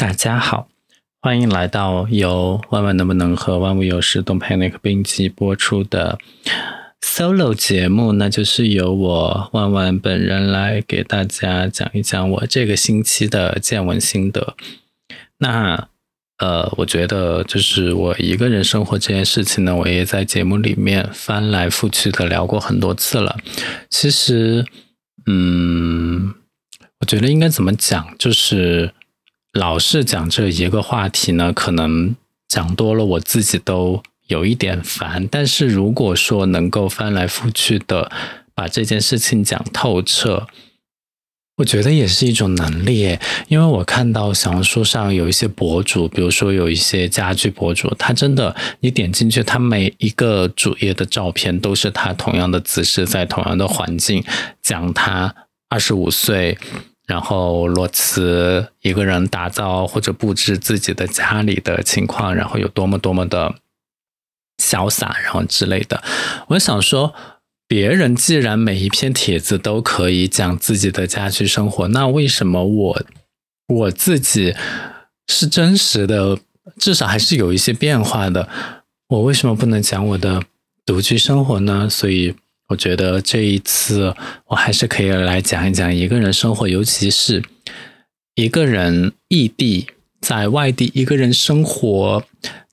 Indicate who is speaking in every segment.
Speaker 1: 大家好，欢迎来到由万万能不能和万物有时动 panic 并机播出的 solo 节目，那就是由我万万本人来给大家讲一讲我这个星期的见闻心得。那呃，我觉得就是我一个人生活这件事情呢，我也在节目里面翻来覆去的聊过很多次了。其实，嗯，我觉得应该怎么讲，就是老是讲这一个话题呢，可能讲多了，我自己都有一点烦。但是如果说能够翻来覆去的把这件事情讲透彻，我觉得也是一种能力，因为我看到小红书上有一些博主，比如说有一些家居博主，他真的，你点进去，他每一个主页的照片都是他同样的姿势，在同样的环境，讲他二十五岁，然后裸辞，一个人打造或者布置自己的家里的情况，然后有多么多么的潇洒，然后之类的。我想说。别人既然每一篇帖子都可以讲自己的家居生活，那为什么我我自己是真实的，至少还是有一些变化的？我为什么不能讲我的独居生活呢？所以我觉得这一次我还是可以来讲一讲一个人生活，尤其是一个人异地在外地一个人生活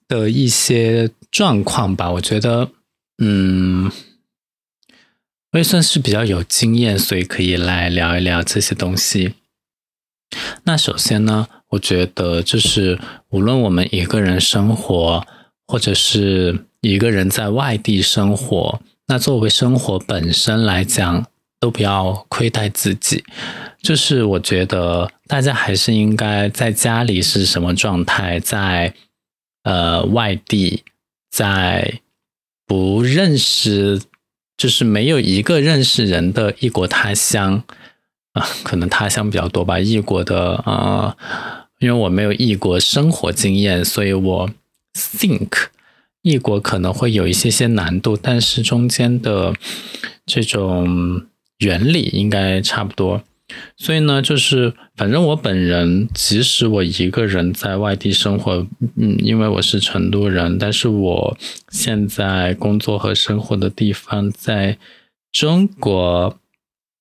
Speaker 1: 的一些状况吧。我觉得，嗯。我也算是比较有经验，所以可以来聊一聊这些东西。那首先呢，我觉得就是无论我们一个人生活，或者是一个人在外地生活，那作为生活本身来讲，都不要亏待自己。就是我觉得大家还是应该在家里是什么状态，在呃外地，在不认识。就是没有一个认识人的异国他乡啊，可能他乡比较多吧。异国的啊，因为我没有异国生活经验，所以我 think 异国可能会有一些些难度，但是中间的这种原理应该差不多。所以呢，就是反正我本人，即使我一个人在外地生活，嗯，因为我是成都人，但是我现在工作和生活的地方在中国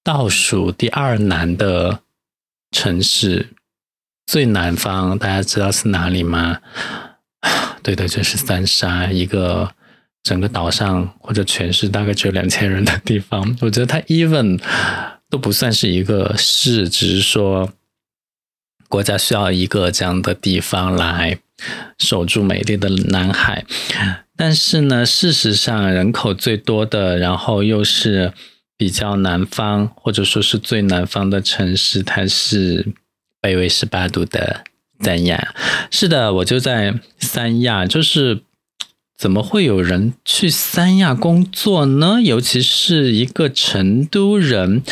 Speaker 1: 倒数第二难的城市，最南方，大家知道是哪里吗？对的，就是三沙，一个整个岛上或者全市大概只有两千人的地方。我觉得它 even。都不算是一个市，只是说国家需要一个这样的地方来守住美丽的南海。但是呢，事实上人口最多的，然后又是比较南方或者说是最南方的城市，它是北纬十八度的三亚。是的，我就在三亚，就是。怎么会有人去三亚工作呢？尤其是一个成都人。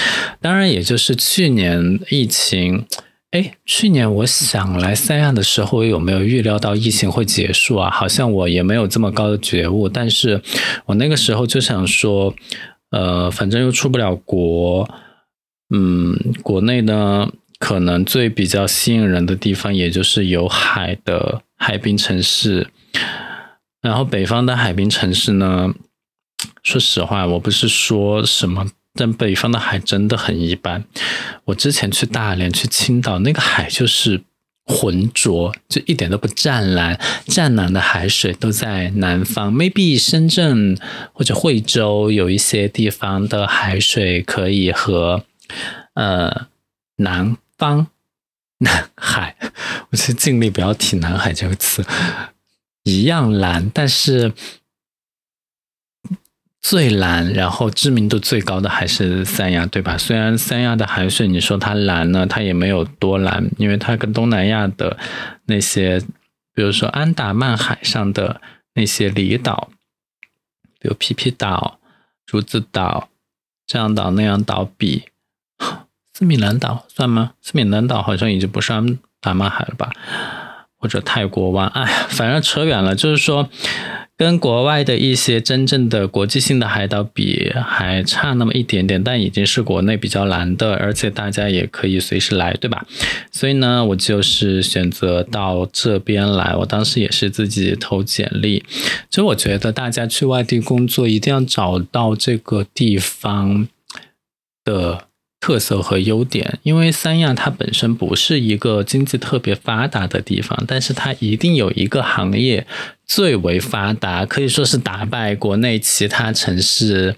Speaker 1: 当然，也就是去年疫情，哎，去年我想来三亚的时候，有没有预料到疫情会结束啊？好像我也没有这么高的觉悟。但是我那个时候就想说，呃，反正又出不了国，嗯，国内呢，可能最比较吸引人的地方，也就是有海的海滨城市。然后北方的海滨城市呢，说实话，我不是说什么，但北方的海真的很一般。我之前去大连、去青岛，那个海就是浑浊，就一点都不湛蓝。湛蓝的海水都在南方，maybe 深圳或者惠州有一些地方的海水可以和呃南方南海，我是尽力不要提南海这个词。一样蓝，但是最蓝，然后知名度最高的还是三亚，对吧？虽然三亚的海水，你说它蓝呢，它也没有多蓝，因为它跟东南亚的那些，比如说安达曼海上的那些离岛，比如皮皮岛、竹子岛这样岛那样岛比，斯米兰岛算吗？斯米兰岛好像已经不是安达曼海了吧？或者泰国湾，哎，反正扯远了。就是说，跟国外的一些真正的国际性的海岛比，还差那么一点点，但已经是国内比较难的，而且大家也可以随时来，对吧？所以呢，我就是选择到这边来。我当时也是自己投简历，其实我觉得大家去外地工作，一定要找到这个地方的。特色和优点，因为三亚它本身不是一个经济特别发达的地方，但是它一定有一个行业最为发达，可以说是打败国内其他城市，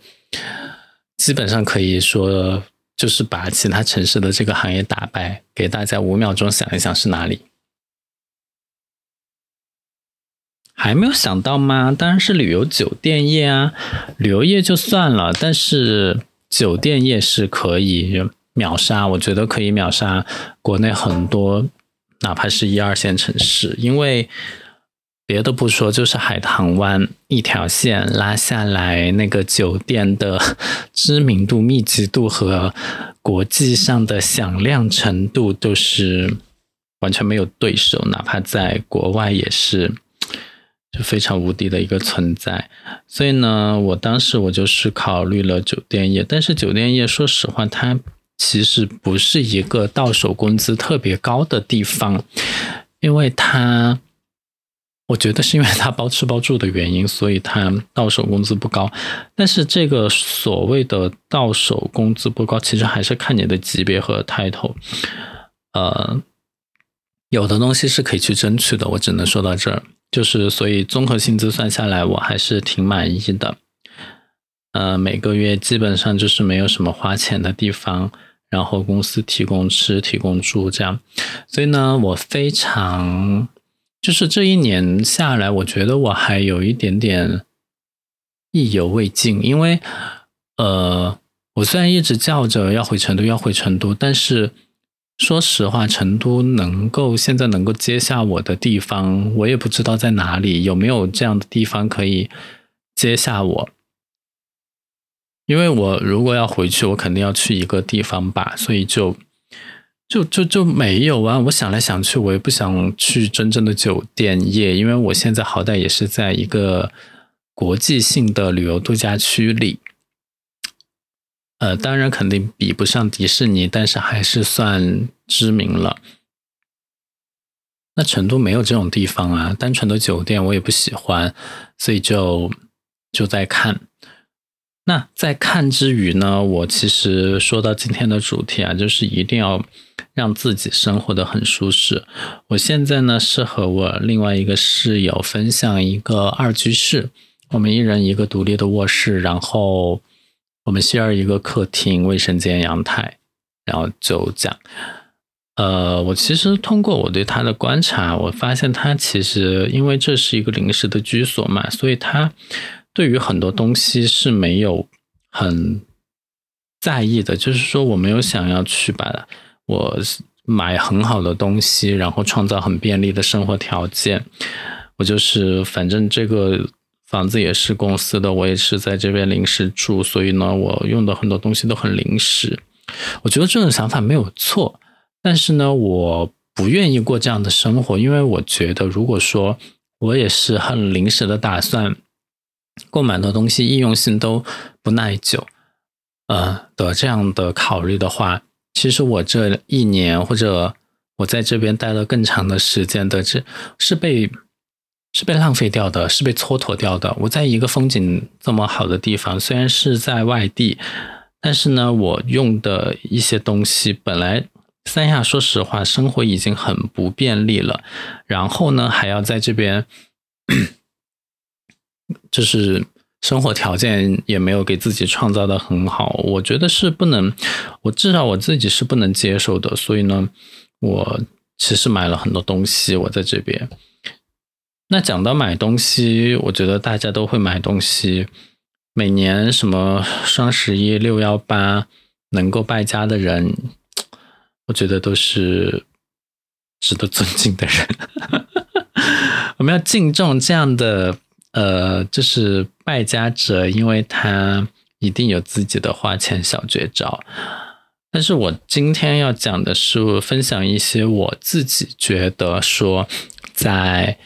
Speaker 1: 基本上可以说就是把其他城市的这个行业打败。给大家五秒钟想一想是哪里？还没有想到吗？当然是旅游酒店业啊，旅游业就算了，但是。酒店业是可以秒杀，我觉得可以秒杀国内很多，哪怕是一二线城市。因为别的不说，就是海棠湾一条线拉下来，那个酒店的知名度、密集度和国际上的响亮程度，都是完全没有对手，哪怕在国外也是。就非常无敌的一个存在，所以呢，我当时我就是考虑了酒店业，但是酒店业说实话，它其实不是一个到手工资特别高的地方，因为它，我觉得是因为它包吃包住的原因，所以它到手工资不高。但是这个所谓的到手工资不高，其实还是看你的级别和 title，呃，有的东西是可以去争取的，我只能说到这儿。就是，所以综合薪资算下来，我还是挺满意的。呃，每个月基本上就是没有什么花钱的地方，然后公司提供吃、提供住这样。所以呢，我非常就是这一年下来，我觉得我还有一点点意犹未尽，因为呃，我虽然一直叫着要回成都，要回成都，但是。说实话，成都能够现在能够接下我的地方，我也不知道在哪里，有没有这样的地方可以接下我？因为我如果要回去，我肯定要去一个地方吧，所以就就就就没有啊。我想来想去，我也不想去真正的酒店业，因为我现在好歹也是在一个国际性的旅游度假区里。呃，当然肯定比不上迪士尼，但是还是算知名了。那成都没有这种地方啊，单纯的酒店我也不喜欢，所以就就在看。那在看之余呢，我其实说到今天的主题啊，就是一定要让自己生活的很舒适。我现在呢是和我另外一个室友分享一个二居室，我们一人一个独立的卧室，然后。我们需要一个客厅、卫生间、阳台，然后就讲，呃，我其实通过我对他的观察，我发现他其实因为这是一个临时的居所嘛，所以他对于很多东西是没有很在意的。就是说，我没有想要去把我买很好的东西，然后创造很便利的生活条件。我就是反正这个。房子也是公司的，我也是在这边临时住，所以呢，我用的很多东西都很临时。我觉得这种想法没有错，但是呢，我不愿意过这样的生活，因为我觉得，如果说我也是很临时的打算，购买的东西易用性都不耐久，呃的这样的考虑的话，其实我这一年或者我在这边待了更长的时间的，这是被。是被浪费掉的，是被蹉跎掉的。我在一个风景这么好的地方，虽然是在外地，但是呢，我用的一些东西本来三亚，说实话，生活已经很不便利了。然后呢，还要在这边，就是生活条件也没有给自己创造的很好。我觉得是不能，我至少我自己是不能接受的。所以呢，我其实买了很多东西，我在这边。那讲到买东西，我觉得大家都会买东西。每年什么双十一、六幺八能够败家的人，我觉得都是值得尊敬的人。我们要敬重这样的呃，就是败家者，因为他一定有自己的花钱小绝招。但是我今天要讲的是分享一些我自己觉得说在。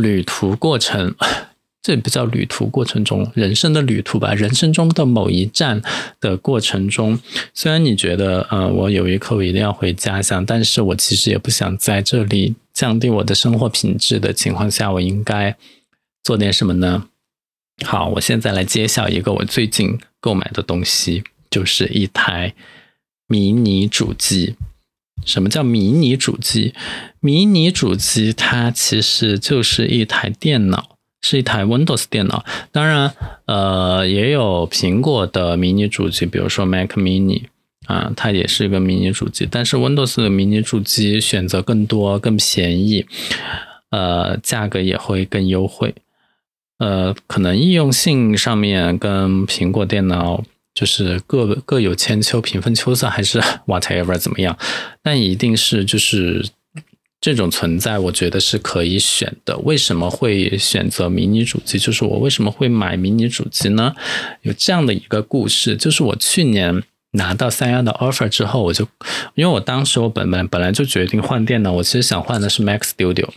Speaker 1: 旅途过程，这不叫旅途过程中，人生的旅途吧，人生中的某一站的过程中，虽然你觉得，呃，我有一刻我一定要回家乡，但是我其实也不想在这里降低我的生活品质的情况下，我应该做点什么呢？好，我现在来揭晓一个我最近购买的东西，就是一台迷你主机。什么叫迷你主机？迷你主机它其实就是一台电脑。是一台 Windows 电脑，当然，呃，也有苹果的迷你主机，比如说 Mac Mini 啊，它也是一个迷你主机。但是 Windows 的迷你主机选择更多、更便宜，呃，价格也会更优惠。呃，可能易用性上面跟苹果电脑就是各各有千秋，平分秋色还是 whatever 怎么样？但一定是就是。这种存在，我觉得是可以选的。为什么会选择迷你主机？就是我为什么会买迷你主机呢？有这样的一个故事，就是我去年拿到三幺的 offer 之后，我就因为我当时我本本本来就决定换电脑，我其实想换的是 Mac Studio，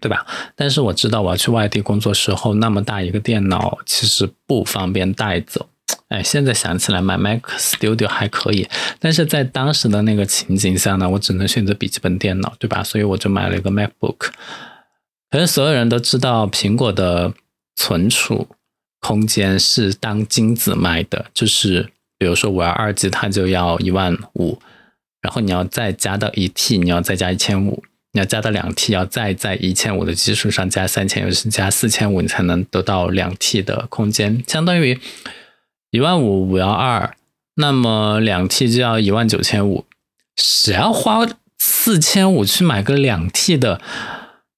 Speaker 1: 对吧？但是我知道我要去外地工作时候，那么大一个电脑其实不方便带走。哎，现在想起来买 Mac Studio 还可以，但是在当时的那个情景下呢，我只能选择笔记本电脑，对吧？所以我就买了一个 MacBook。可是所有人都知道，苹果的存储空间是当金子卖的，就是比如说我要二 G，它就要一万五，然后你要再加到一 T，你要再加一千五，你要加到两 T，要再在一千五的基础上加三千，又是加四千五，你才能得到两 T 的空间，相当于。一万五五幺二，那么两 T 就要一万九千五，谁要花四千五去买个两 T 的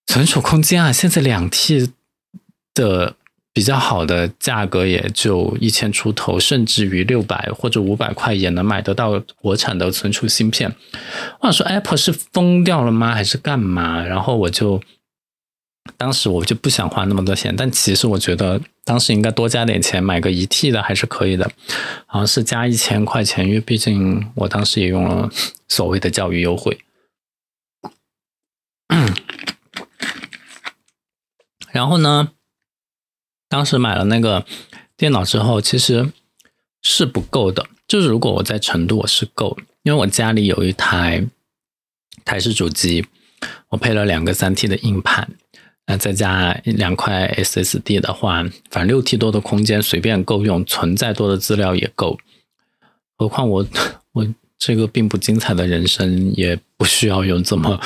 Speaker 1: 存储空间啊？现在两 T 的比较好的价格也就一千出头，甚至于六百或者五百块也能买得到国产的存储芯片。我想说，Apple 是疯掉了吗？还是干嘛？然后我就。当时我就不想花那么多钱，但其实我觉得当时应该多加点钱，买个一 T 的还是可以的，好像是加一千块钱，因为毕竟我当时也用了所谓的教育优惠。然后呢，当时买了那个电脑之后，其实是不够的，就是如果我在成都我是够，因为我家里有一台台式主机，我配了两个三 T 的硬盘。那再加两块 SSD 的话，反正六 T 多的空间随便够用，存再多的资料也够。何况我我这个并不精彩的人生，也不需要有这么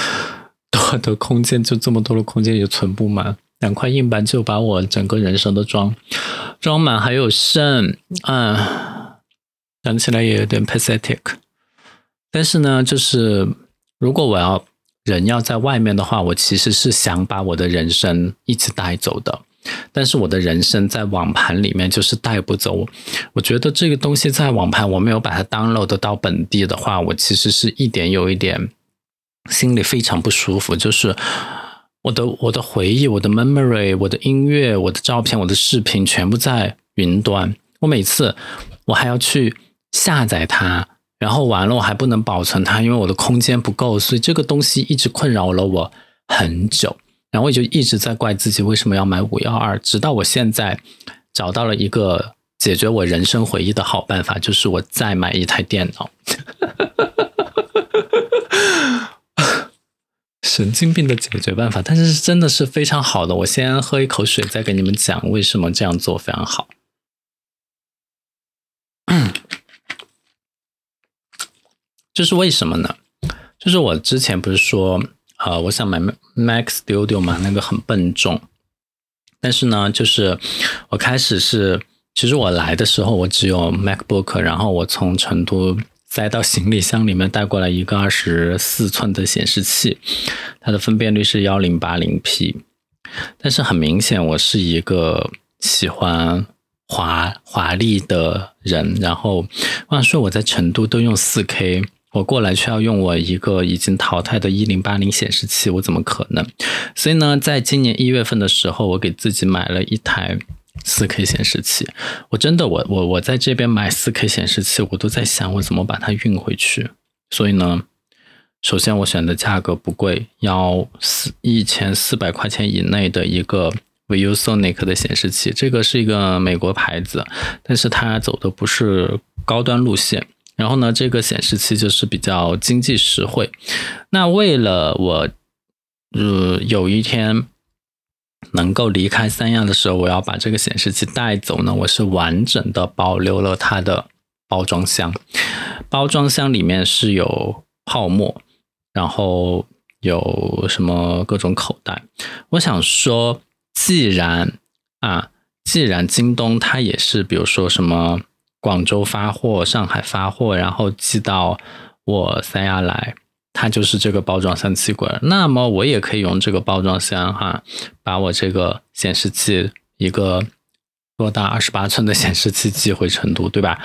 Speaker 1: 多的空间，就这么多的空间也存不满。两块硬盘就把我整个人生都装装满，还有剩啊，想起来也有点 pathetic。但是呢，就是如果我要。人要在外面的话，我其实是想把我的人生一起带走的，但是我的人生在网盘里面就是带不走。我觉得这个东西在网盘，我没有把它 download 到本地的话，我其实是一点有一点心里非常不舒服。就是我的我的回忆、我的 memory、我的音乐、我的照片、我的视频全部在云端，我每次我还要去下载它。然后完了，我还不能保存它，因为我的空间不够，所以这个东西一直困扰了我很久。然后我就一直在怪自己为什么要买五幺二，直到我现在找到了一个解决我人生回忆的好办法，就是我再买一台电脑。神经病的解决办法，但是真的是非常好的。我先喝一口水，再给你们讲为什么这样做非常好。这是为什么呢？就是我之前不是说，呃，我想买 Mac Studio 嘛，那个很笨重。但是呢，就是我开始是，其实我来的时候我只有 MacBook，然后我从成都塞到行李箱里面带过来一个二十四寸的显示器，它的分辨率是幺零八零 P。但是很明显，我是一个喜欢华华丽的人，然后我想说我在成都都用四 K。我过来却要用我一个已经淘汰的一零八零显示器，我怎么可能？所以呢，在今年一月份的时候，我给自己买了一台四 K 显示器。我真的，我我我在这边买四 K 显示器，我都在想我怎么把它运回去。所以呢，首先我选的价格不贵，要四一千四百块钱以内的一个 ViewSonic 的显示器，这个是一个美国牌子，但是它走的不是高端路线。然后呢，这个显示器就是比较经济实惠。那为了我，呃，有一天能够离开三亚的时候，我要把这个显示器带走呢，我是完整的保留了它的包装箱。包装箱里面是有泡沫，然后有什么各种口袋。我想说，既然啊，既然京东它也是，比如说什么。广州发货，上海发货，然后寄到我三亚来，它就是这个包装箱寄过来。那么我也可以用这个包装箱哈，把我这个 显示器一个多大二十八寸的显示器寄回成都，对吧？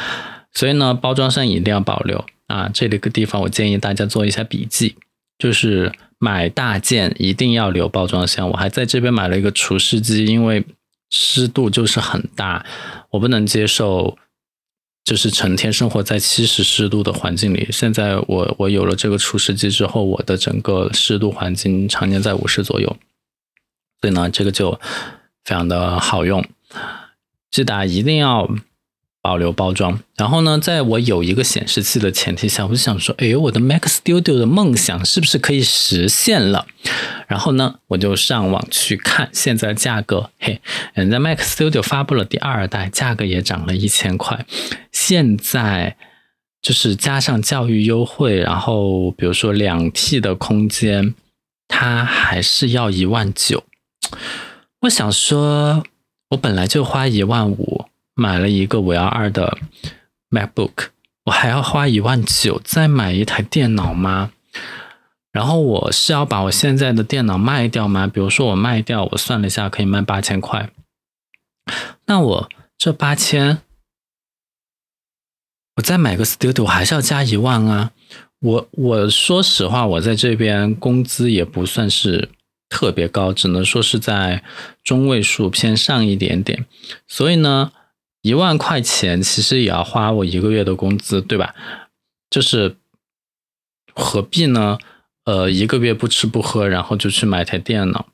Speaker 1: 所以呢，包装箱一定要保留啊。这里个地方我建议大家做一下笔记，就是买大件一定要留包装箱。我还在这边买了一个除湿机，因为湿度就是很大，我不能接受。就是成天生活在七十湿度的环境里。现在我我有了这个除湿机之后，我的整个湿度环境常年在五十左右，所以呢，这个就非常的好用。记得一定要。保留包装，然后呢，在我有一个显示器的前提下，我就想说，哎，我的 Mac Studio 的梦想是不是可以实现了？然后呢，我就上网去看现在价格，嘿，人家 Mac Studio 发布了第二代，价格也涨了一千块，现在就是加上教育优惠，然后比如说两 T 的空间，它还是要一万九。我想说，我本来就花一万五。买了一个五幺二的 MacBook，我还要花一万九再买一台电脑吗？然后我是要把我现在的电脑卖掉吗？比如说我卖掉，我算了一下可以卖八千块，那我这八千，我再买个 Studio 还是要加一万啊？我我说实话，我在这边工资也不算是特别高，只能说是在中位数偏上一点点，所以呢。一万块钱其实也要花我一个月的工资，对吧？就是何必呢？呃，一个月不吃不喝，然后就去买台电脑。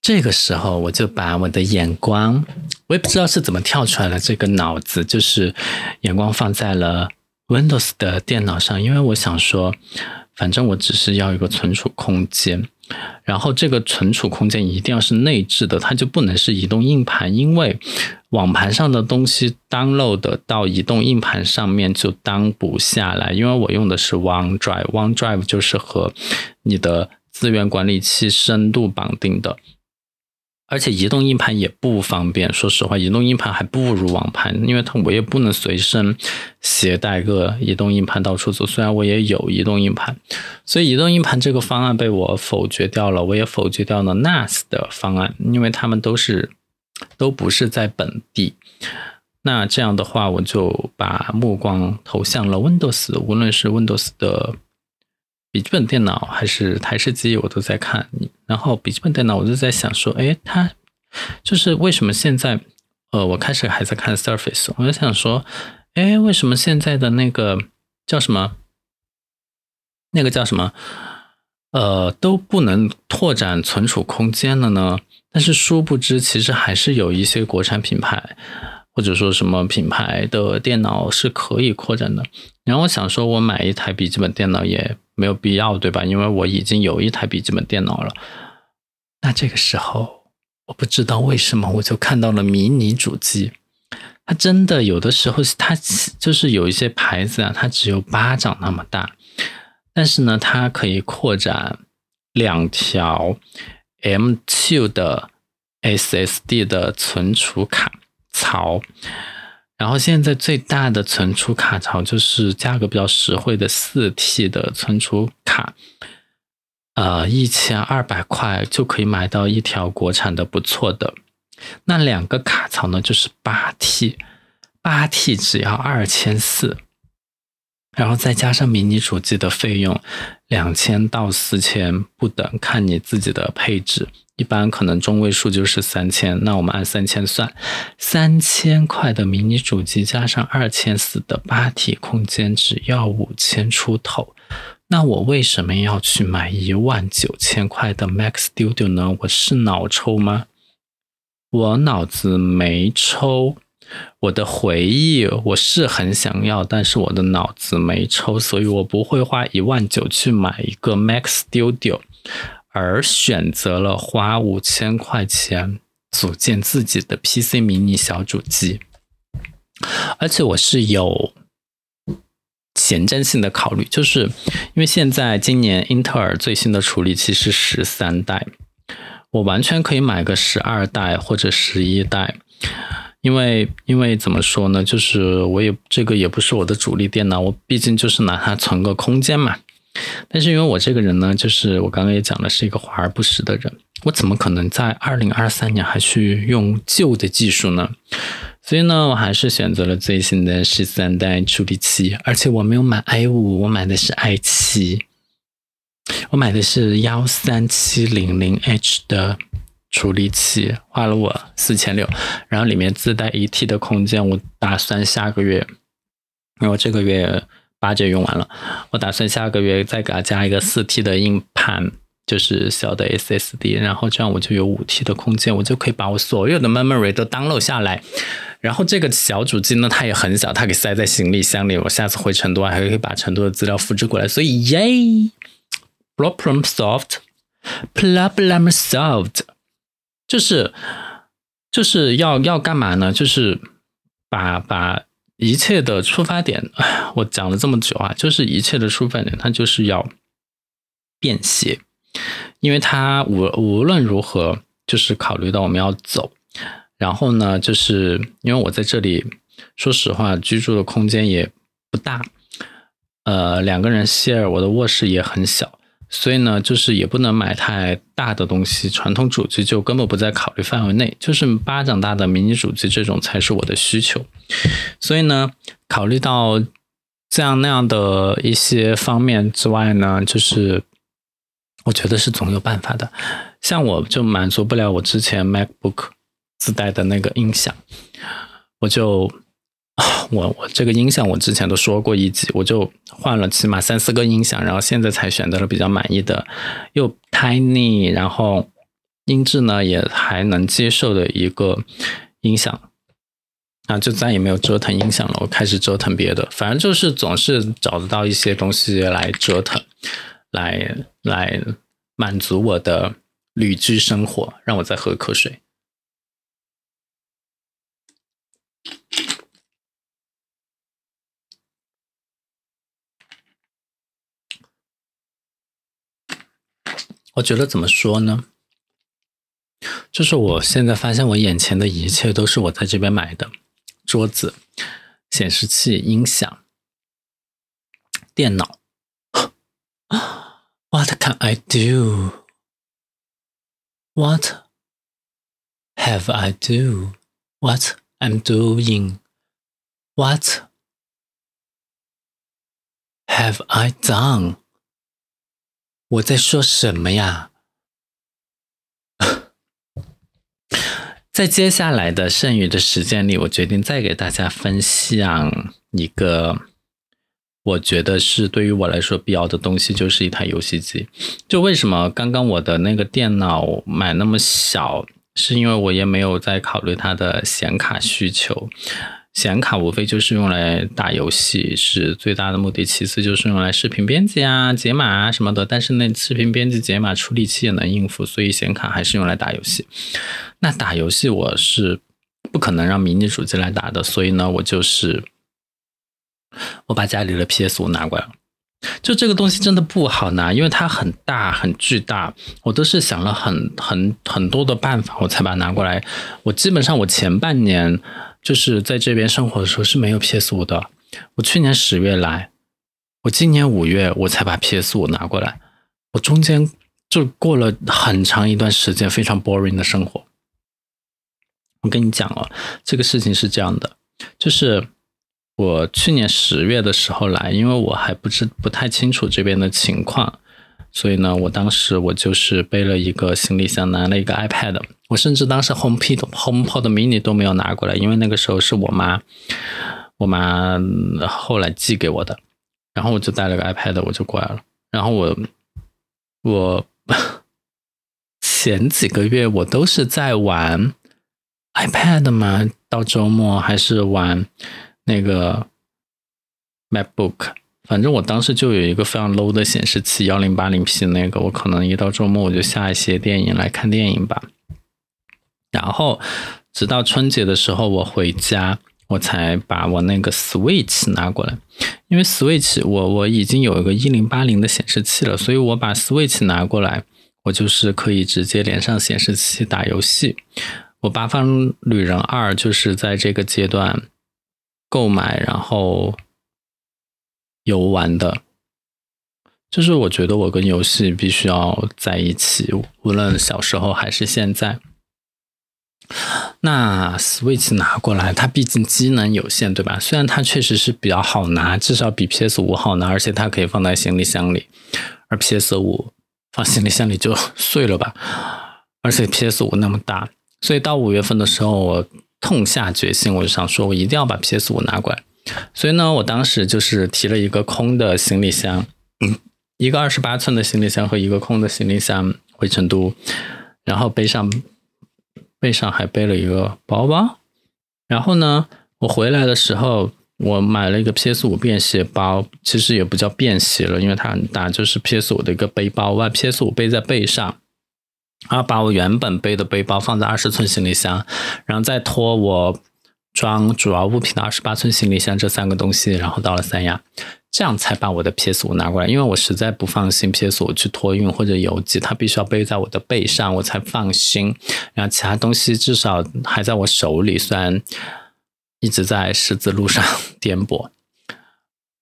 Speaker 1: 这个时候我就把我的眼光，我也不知道是怎么跳出来的这个脑子，就是眼光放在了 Windows 的电脑上，因为我想说，反正我只是要一个存储空间。然后这个存储空间一定要是内置的，它就不能是移动硬盘，因为网盘上的东西 download 到移动硬盘上面就当不下来。因为我用的是 OneDrive，OneDrive 就是和你的资源管理器深度绑定的。而且移动硬盘也不方便，说实话，移动硬盘还不如网盘，因为它我也不能随身携带个移动硬盘到处走。虽然我也有移动硬盘，所以移动硬盘这个方案被我否决掉了。我也否决掉了 NAS 的方案，因为他们都是都不是在本地。那这样的话，我就把目光投向了 Windows，无论是 Windows 的。笔记本电脑还是台式机，我都在看。然后笔记本电脑，我就在想说，哎，它就是为什么现在，呃，我开始还在看 Surface，我就想说，哎，为什么现在的那个叫什么，那个叫什么，呃，都不能拓展存储空间了呢？但是殊不知，其实还是有一些国产品牌。或者说什么品牌的电脑是可以扩展的，然后我想说，我买一台笔记本电脑也没有必要，对吧？因为我已经有一台笔记本电脑了。那这个时候，我不知道为什么，我就看到了迷你主机。它真的有的时候，它就是有一些牌子啊，它只有巴掌那么大，但是呢，它可以扩展两条 M2 的 SSD 的存储卡。槽，然后现在最大的存储卡槽就是价格比较实惠的四 T 的存储卡，呃，一千二百块就可以买到一条国产的不错的。那两个卡槽呢，就是八 T，八 T 只要二千四，然后再加上迷你主机的费用，两千到四千不等，看你自己的配置。一般可能中位数就是三千，那我们按三千算，三千块的迷你主机加上二千四的八体空间，只要五千出头。那我为什么要去买一万九千块的 Mac Studio 呢？我是脑抽吗？我脑子没抽，我的回忆我是很想要，但是我的脑子没抽，所以我不会花一万九去买一个 Mac Studio，而选择了花五千块钱组建自己的 PC 迷你小主机，而且我是有。前瞻性的考虑，就是因为现在今年英特尔最新的处理器是十三代，我完全可以买个十二代或者十一代，因为因为怎么说呢，就是我也这个也不是我的主力电脑，我毕竟就是拿它存个空间嘛。但是因为我这个人呢，就是我刚刚也讲了，是一个华而不实的人，我怎么可能在二零二三年还去用旧的技术呢？所以呢，我还是选择了最新的十三代处理器，而且我没有买 i 五，我买的是 i 七，我买的是幺三七零零 H 的处理器，花了我四千六，然后里面自带一 T 的空间，我打算下个月，因为我这个月八折用完了，我打算下个月再给它加一个四 T 的硬盘。就是小的 SSD，然后这样我就有五 T 的空间，我就可以把我所有的 memory 都 download 下来。然后这个小主机呢，它也很小，它给塞在行李箱里。我下次回成都还可以把成都的资料复制过来。所以耶，problem solved，problem solved，就是就是要要干嘛呢？就是把把一切的出发点，我讲了这么久啊，就是一切的出发点，它就是要便携。因为它无无论如何，就是考虑到我们要走，然后呢，就是因为我在这里，说实话，居住的空间也不大，呃，两个人 share，我的卧室也很小，所以呢，就是也不能买太大的东西，传统主机就根本不在考虑范围内，就是巴掌大的迷你主机这种才是我的需求，所以呢，考虑到这样那样的一些方面之外呢，就是。我觉得是总有办法的，像我就满足不了我之前 MacBook 自带的那个音响，我就 我我这个音响我之前都说过一集，我就换了起码三四个音响，然后现在才选择了比较满意的，又 tiny，然后音质呢也还能接受的一个音响，啊，就再也没有折腾音响了，我开始折腾别的，反正就是总是找得到一些东西来折腾。来来满足我的旅居生活，让我再喝口水。我觉得怎么说呢？就是我现在发现，我眼前的一切都是我在这边买的：桌子、显示器、音响、电脑。What can I do? What have I do? What I'm doing? What have I done? 我在说什么呀？在接下来的剩余的时间里，我决定再给大家分享一个。我觉得是对于我来说必要的东西就是一台游戏机。就为什么刚刚我的那个电脑买那么小，是因为我也没有在考虑它的显卡需求。显卡无非就是用来打游戏是最大的目的，其次就是用来视频编辑啊、解码啊什么的。但是那视频编辑、解码处理器也能应付，所以显卡还是用来打游戏。那打游戏我是不可能让迷你主机来打的，所以呢，我就是。我把家里的 PS 五拿过来了，就这个东西真的不好拿，因为它很大很巨大，我都是想了很很很多的办法，我才把它拿过来。我基本上我前半年就是在这边生活的时候是没有 PS 五的，我去年十月来，我今年五月我才把 PS 五拿过来，我中间就过了很长一段时间非常 boring 的生活。我跟你讲哦，这个事情是这样的，就是。我去年十月的时候来，因为我还不知不太清楚这边的情况，所以呢，我当时我就是背了一个行李箱，拿了一个 iPad，我甚至当时 HomePod HomePod Mini 都没有拿过来，因为那个时候是我妈，我妈后来寄给我的，然后我就带了个 iPad，我就过来了。然后我我 前几个月我都是在玩 iPad 嘛，到周末还是玩那个 MacBook。反正我当时就有一个非常 low 的显示器，幺零八零 P 那个，我可能一到周末我就下一些电影来看电影吧。然后直到春节的时候我回家，我才把我那个 Switch 拿过来，因为 Switch 我我已经有一个一零八零的显示器了，所以我把 Switch 拿过来，我就是可以直接连上显示器打游戏。我《八方旅人二》就是在这个阶段购买，然后。游玩的，就是我觉得我跟游戏必须要在一起，无论小时候还是现在。那 Switch 拿过来，它毕竟机能有限，对吧？虽然它确实是比较好拿，至少比 PS 五好拿，而且它可以放在行李箱里，而 PS 五放行李箱里就碎了吧。而且 PS 五那么大，所以到五月份的时候，我痛下决心，我就想说，我一定要把 PS 五拿过来。所以呢，我当时就是提了一个空的行李箱，嗯，一个二十八寸的行李箱和一个空的行李箱回成都，然后背上背上还背了一个包包。然后呢，我回来的时候，我买了一个 PS 五便携包，其实也不叫便携了，因为它很大，就是 PS 五的一个背包，我把 PS 五背在背上，然后把我原本背的背包放在二十寸行李箱，然后再拖我。装主要物品的二十八寸行李箱这三个东西，然后到了三亚，这样才把我的 PS 五拿过来。因为我实在不放心 PS 五去托运或者邮寄，它必须要背在我的背上，我才放心。然后其他东西至少还在我手里，虽然一直在十字路上 颠簸。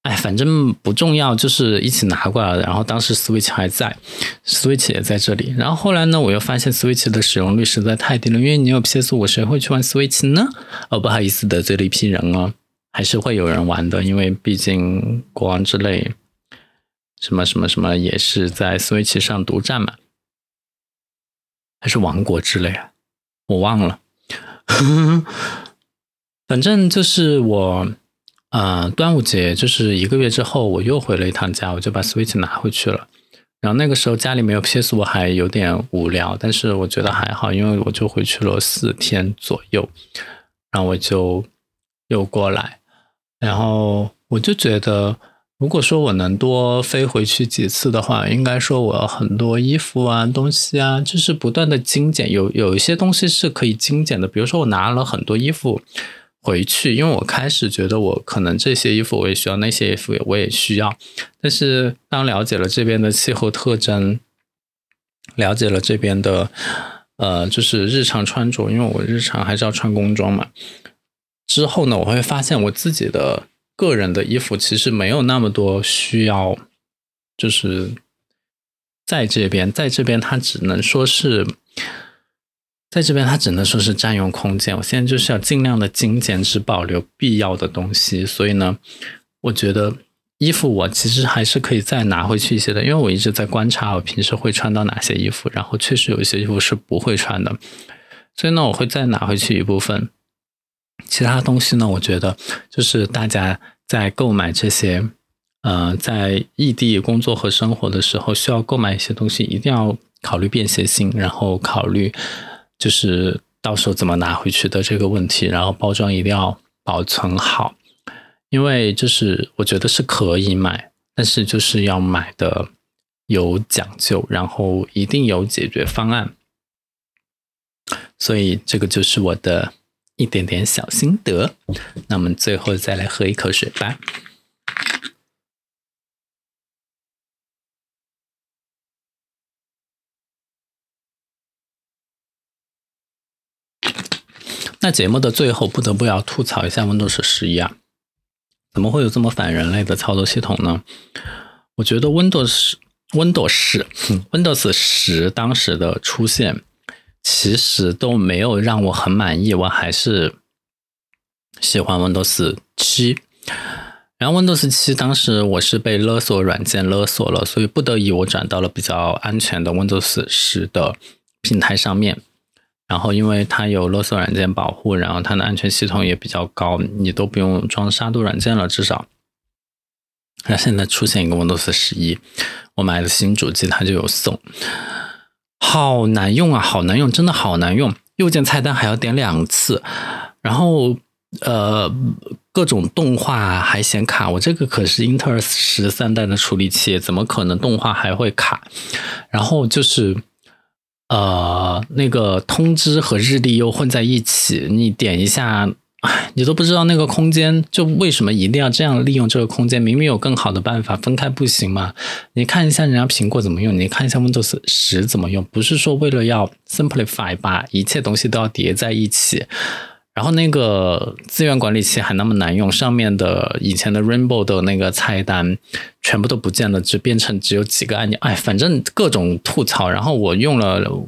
Speaker 1: 哎，反正不重要，就是一起拿过来的。然后当时 Switch 还在，Switch 也在这里。然后后来呢，我又发现 Switch 的使用率实在太低了，因为你有 PS 五，谁会去玩 Switch 呢？哦，不好意思得罪了一批人哦，还是会有人玩的，因为毕竟国王之泪什么什么什么也是在 Switch 上独占嘛，还是王国之泪啊？我忘了，反正就是我。啊，端午节就是一个月之后，我又回了一趟家，我就把 Switch 拿回去了。然后那个时候家里没有 PS，我还有点无聊，但是我觉得还好，因为我就回去了四天左右，然后我就又过来。然后我就觉得，如果说我能多飞回去几次的话，应该说我很多衣服啊、东西啊，就是不断的精简。有有一些东西是可以精简的，比如说我拿了很多衣服。回去，因为我开始觉得我可能这些衣服我也需要，那些衣服我也需要。但是当了解了这边的气候特征，了解了这边的呃，就是日常穿着，因为我日常还是要穿工装嘛。之后呢，我会发现我自己的个人的衣服其实没有那么多需要，就是在这边，在这边它只能说是。在这边，它只能说是占用空间。我现在就是要尽量的精简，只保留必要的东西。所以呢，我觉得衣服我其实还是可以再拿回去一些的，因为我一直在观察我平时会穿到哪些衣服，然后确实有一些衣服是不会穿的，所以呢，我会再拿回去一部分。其他东西呢，我觉得就是大家在购买这些，呃，在异地工作和生活的时候需要购买一些东西，一定要考虑便携性，然后考虑。就是到时候怎么拿回去的这个问题，然后包装一定要保存好，因为就是我觉得是可以买，但是就是要买的有讲究，然后一定有解决方案，所以这个就是我的一点点小心得。那我们最后再来喝一口水吧。那节目的最后不得不要吐槽一下 Windows 十一啊，怎么会有这么反人类的操作系统呢？我觉得 Windows Windows Windows 十当时的出现，其实都没有让我很满意，我还是喜欢 Windows 七。然后 Windows 七当时我是被勒索软件勒索了，所以不得已我转到了比较安全的 Windows 十的平台上面。然后，因为它有勒索软件保护，然后它的安全系统也比较高，你都不用装杀毒软件了，至少。那现在出现一个 Windows 十一，我买了新主机，它就有送，好难用啊，好难用，真的好难用。右键菜单还要点两次，然后呃各种动画还显卡，我这个可是英特尔十三代的处理器，怎么可能动画还会卡？然后就是呃那个通知和日历又混在一起，你点一下。你都不知道那个空间，就为什么一定要这样利用这个空间？明明有更好的办法，分开不行吗？你看一下人家苹果怎么用，你看一下 Windows 十怎么用，不是说为了要 simplify 把一切东西都要叠在一起，然后那个资源管理器还那么难用，上面的以前的 Rainbow 的那个菜单全部都不见了，只变成只有几个按钮，哎，反正各种吐槽。然后我用了。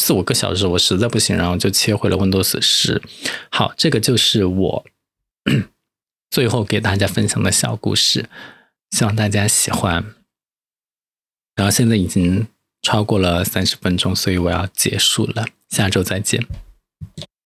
Speaker 1: 四五个小时，我实在不行，然后就切回了 Windows 十。好，这个就是我 最后给大家分享的小故事，希望大家喜欢。然后现在已经超过了三十分钟，所以我要结束了，下周再见。